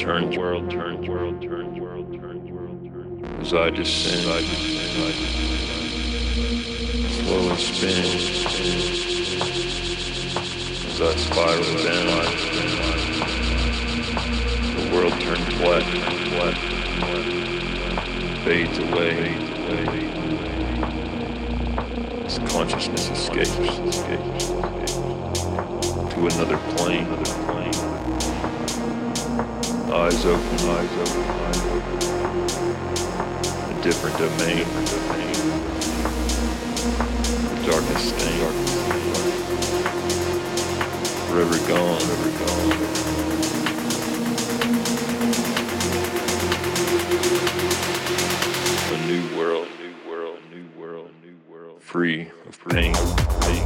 turns, world turns, world turns, world turns, world turns. As I descend, I descend, I descend. Slowly spin, As I spiral down, I the world turns black, black, fades away, fades away. This consciousness escapes, escapes, escapes to another plane, another plane. Eyes open, eyes open, eyes open. A different domain, different domain. The darkness stain, darkness stain. Forever gone, forever gone. A new world, new world, new world, new world. Free of pain, pain,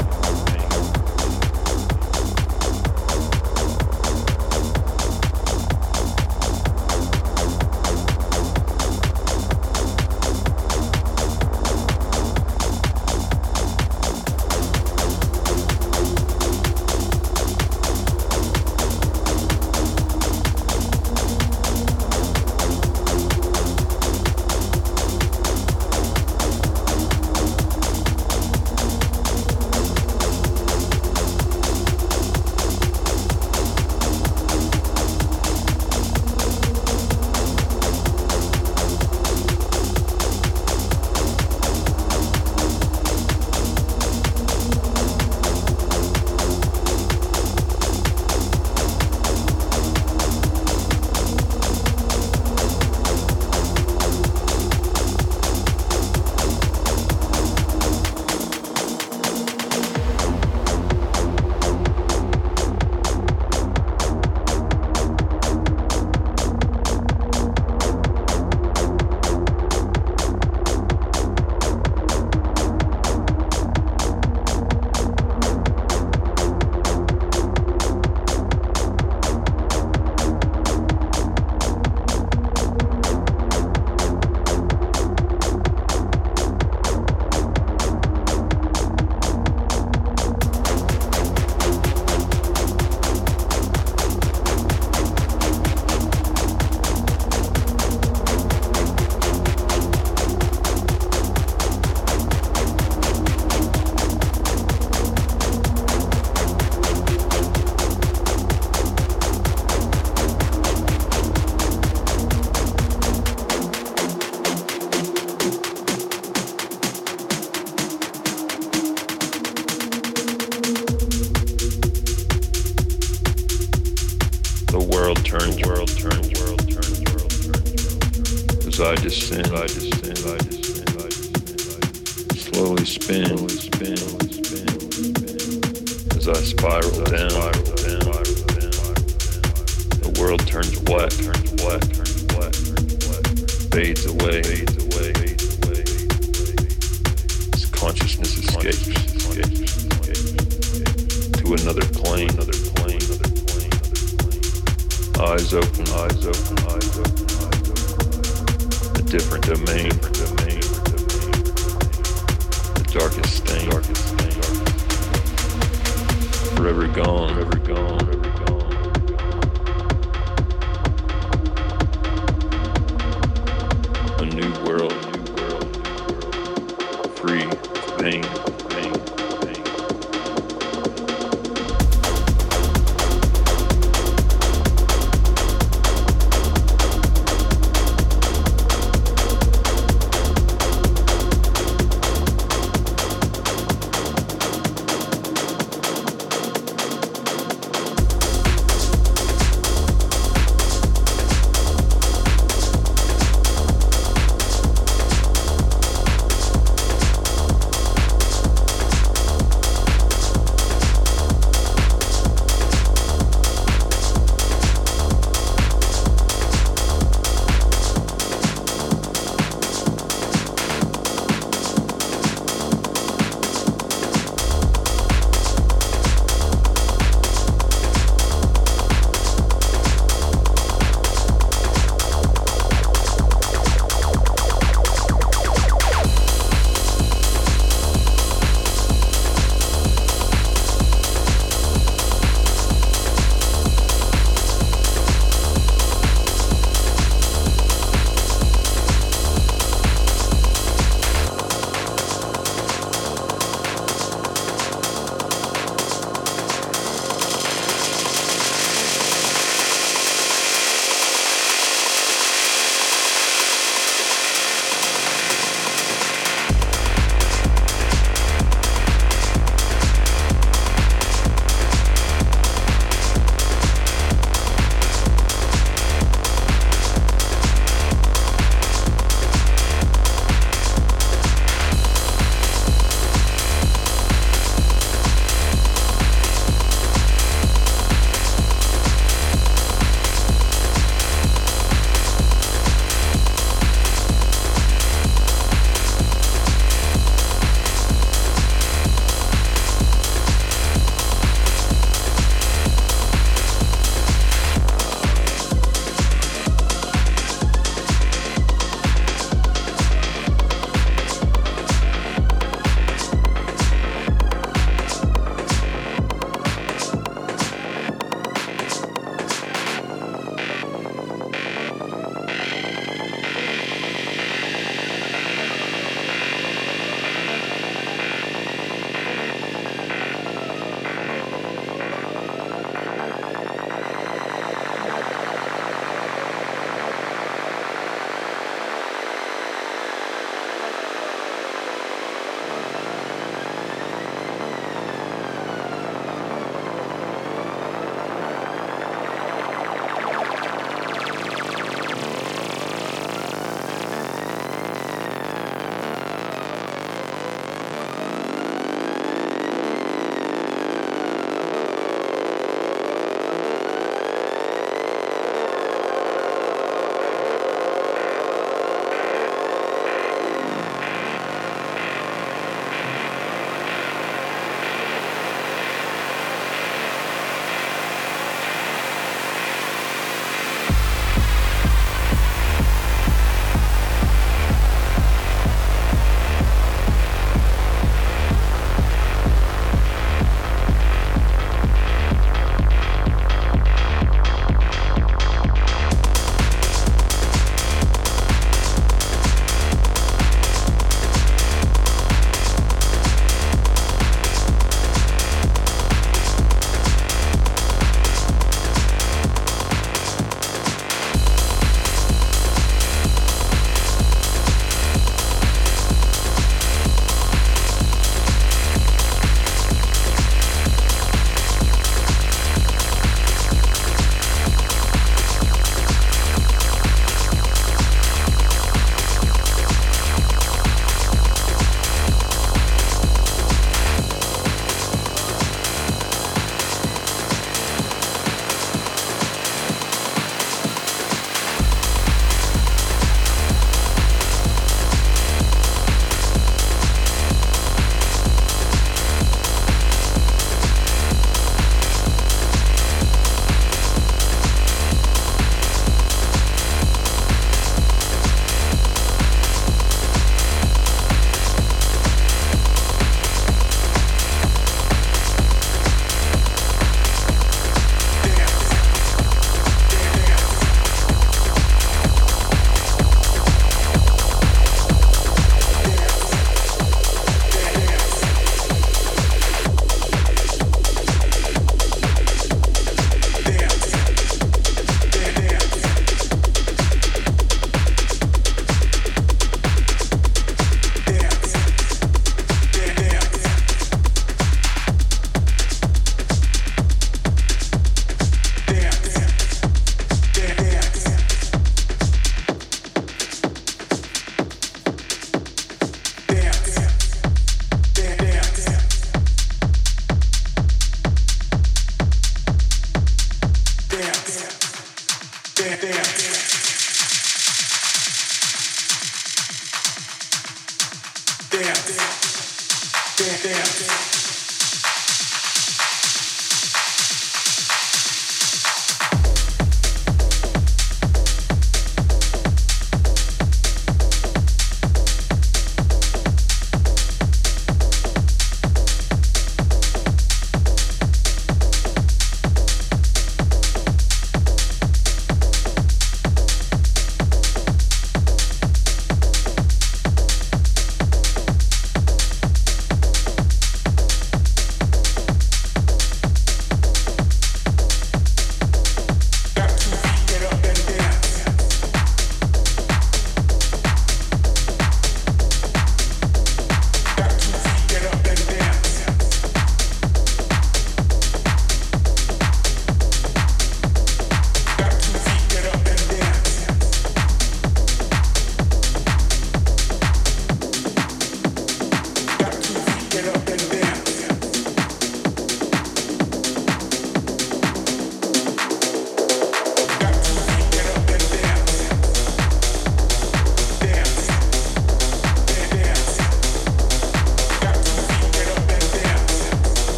open, eyes open, eyes open, eyes open. A different domain. The darkest stain, darkest gone. A new world. Free of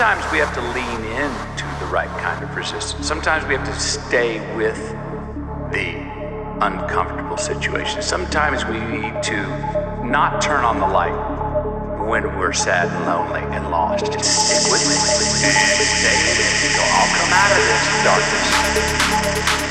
Sometimes we have to lean into the right kind of resistance. Sometimes we have to stay with the uncomfortable situation. Sometimes we need to not turn on the light when we're sad and lonely and lost. Just stick with me and stay with me. I'll come out of this darkness